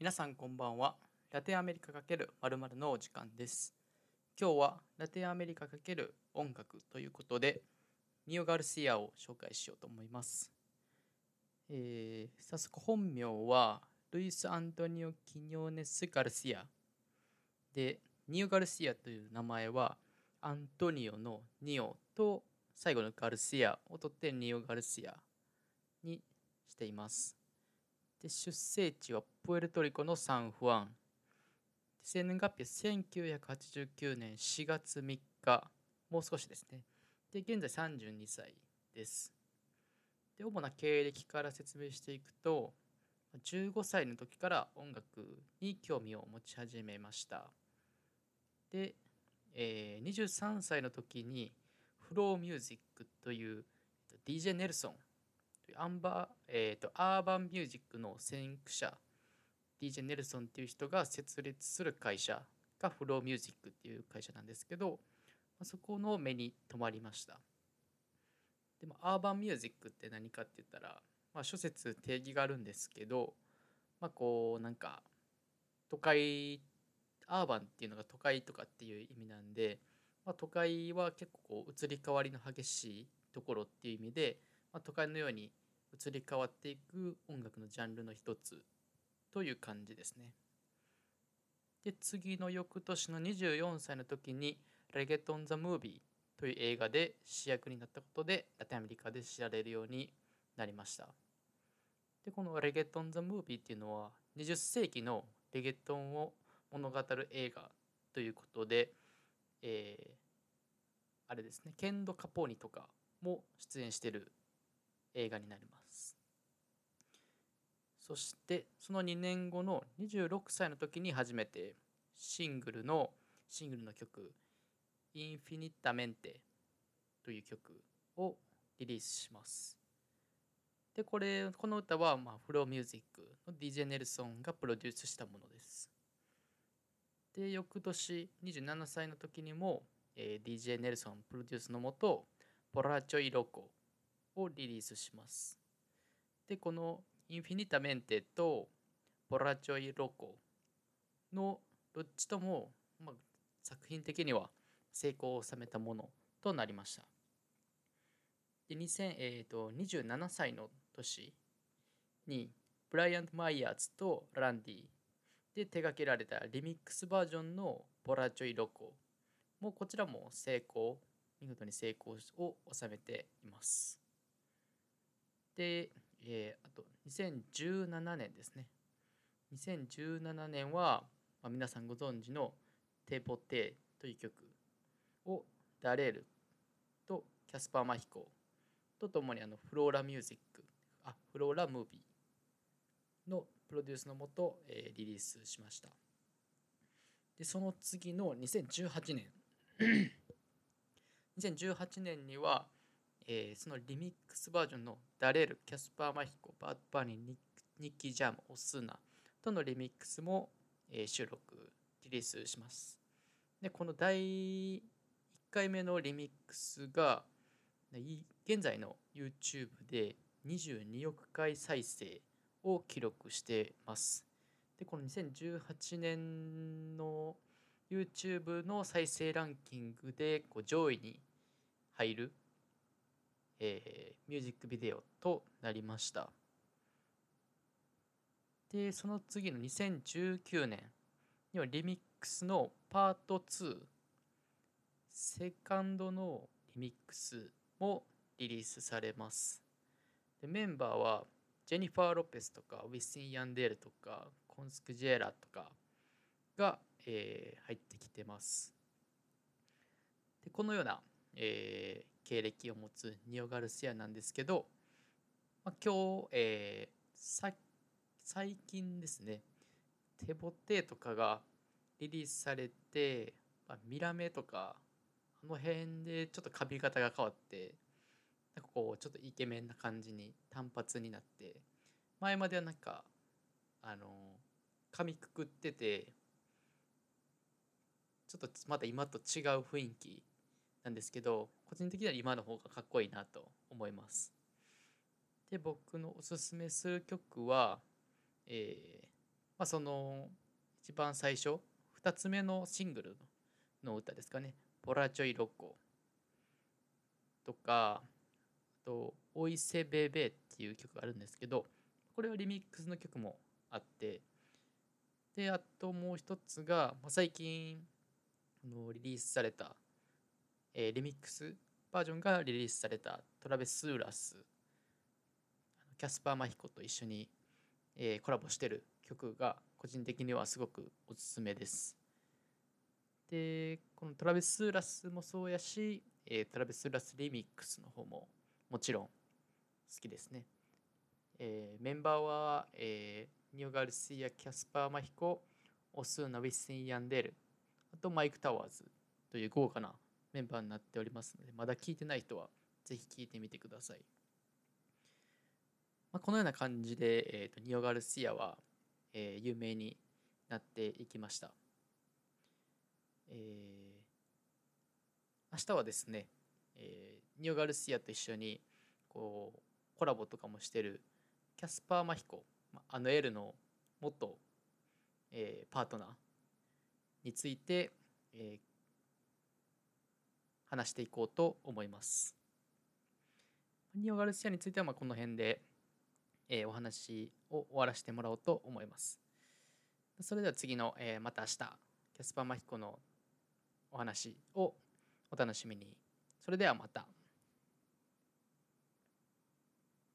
皆さんこんばんは。ラテンアメリカ×〇〇のお時間です。今日はラテンアメリカ×音楽ということで、ニオ・ガルシアを紹介しようと思います。えー早速本名はルイス・アントニオ・キニョネス・ガルシア。で、ニオ・ガルシアという名前はアントニオのニオと最後のガルシアを取ってニオ・ガルシアにしています。で出生地はプエルトリコのサンフアン。生年月日は1989年4月3日。もう少しですね。で現在32歳です。で主な経歴から説明していくと15歳の時から音楽に興味を持ち始めました。で、えー23歳の時にフローミュージックというえっと DJ ネルソンアンバー、えーとアーバンミュージックの先駆者 DJ ネルソンっていう人が設立する会社がフローミュージックっていう会社なんですけど、そこの目に留まりました。でもアーバンミュージックって何かって言ったら、まあ、諸説定義があるんですけどまあこうなんか都会アーバンっていうのが都会とかっていう意味なんで、まあ、都会は結構こう移り変わりの激しいところっていう意味で、まあ、都会のように移り変わっていく音楽のジャンルの一つという感じですね。で次の翌年の24歳の時に「レゲトン・ザ・ムービー」という映画で主役になったことでラテンアメリカで知られるようになりました。でこの「レゲトン・ザ・ムービー」っていうのは20世紀のレゲトンを物語る映画ということで、えーあれですねケンド・カポーニとかも出演してる映画になります。そしてその2年後の26歳の時に初めてシングルのシングルの曲「インフィニッタメンテ」という曲をリリースします。でこれこの歌は、まあ、フローミュージックの DJ ネルソンがプロデュースしたものです。で翌年27歳の時にも、えー DJ ネルソンプロデュースのもと「ポラチョイロコ」をリリースします。でこのインフィニタメンテとボラチョイロコのどっちとも、まあ、作品的には成功を収めたものとなりました。で2000えー、と27歳の年にブライアント・マイヤーズとランディで手掛けられたリミックスバージョンのボラチョイロコもこちらも成功見事に成功を収めています。で、えーあと2017年ですね。2017年は、まあ、皆さんご存知の「テポテ」という曲をダレルとキャスパー・マヒコとともにあのフローラミュージックあフローラムービーのプロデュースのもと、えーリリースしました。でその次の2018年。2018年には、えーそのリミックスバージョンのダレル、キャスパー・マヒコ、バード・バーニー、ニッキー・ジャム、オスナとのリミックスも、えー収録、リリースします。で、この第1回目のリミックスが、現在の YouTube で22億回再生を記録しています。で、この2018年の YouTube の再生ランキングでこう上位に入る、えーミュージックビデオとなりました。で、その次の2019年にはリミックスのパート2、セカンドのリミックスもリリースされます。でメンバーはジェニファー・ロペスとかウィスティン・ヤンデールとかコンスクジェラとかが、えー入ってきてます。でこのような、えー経歴を持つニオ・ガルシアなんですけど、まあ、今日、えー最近ですねテボテとかがリリースされて、まあ、ミラメとかあの辺でちょっと髪型が変わってなんかこうちょっとイケメンな感じに単発になって前まではなんかあの髪くくっててちょっとまた今と違う雰囲気なんですけど個人的には今の方がかっこいいなと思います。で僕のおすすめする曲は、えーまあ、その一番最初2つ目のシングルの歌ですかね「ポラチョイロッコ」とかあと「おいせべべ」っていう曲があるんですけどこれはリミックスの曲もあってであともう一つが、まあ、最近あのリリースされた、えー、リミックスバージョンがリリースされたトラベス・ーラスキャスパー・マヒコと一緒に、えー、コラボしてる曲が個人的にはすごくおすすめです。でこのトラベス・ーラスもそうやし、えー、トラベス・ーラスリミックスの方ももちろん好きですね。えー、メンバーは、えー、ニオ・ガルシア、キャスパー・マヒコ、オスーナ・ウィッセン・ヤンデル、あとマイク・タワーズという豪華なメンバーになっておりますので、まだ聞いてない人はぜひ聞いてみてください。まあ、このような感じで、えーと、ニオ・ガルシアは、えー、有名になっていきました。えー、明日はですね、えー、ニオ・ガルシアと一緒にこうコラボとかもしてるキャスパー・マヒコあの L の元、えー、パートナーについて、えー、話していこうと思います。ニオ・ガルシアについてはまあこの辺で、えー、お話を終わらせてもらおうと思います。それでは次の、えー、また明日キャスパー・マヒコのお話をお楽しみに。それではまた。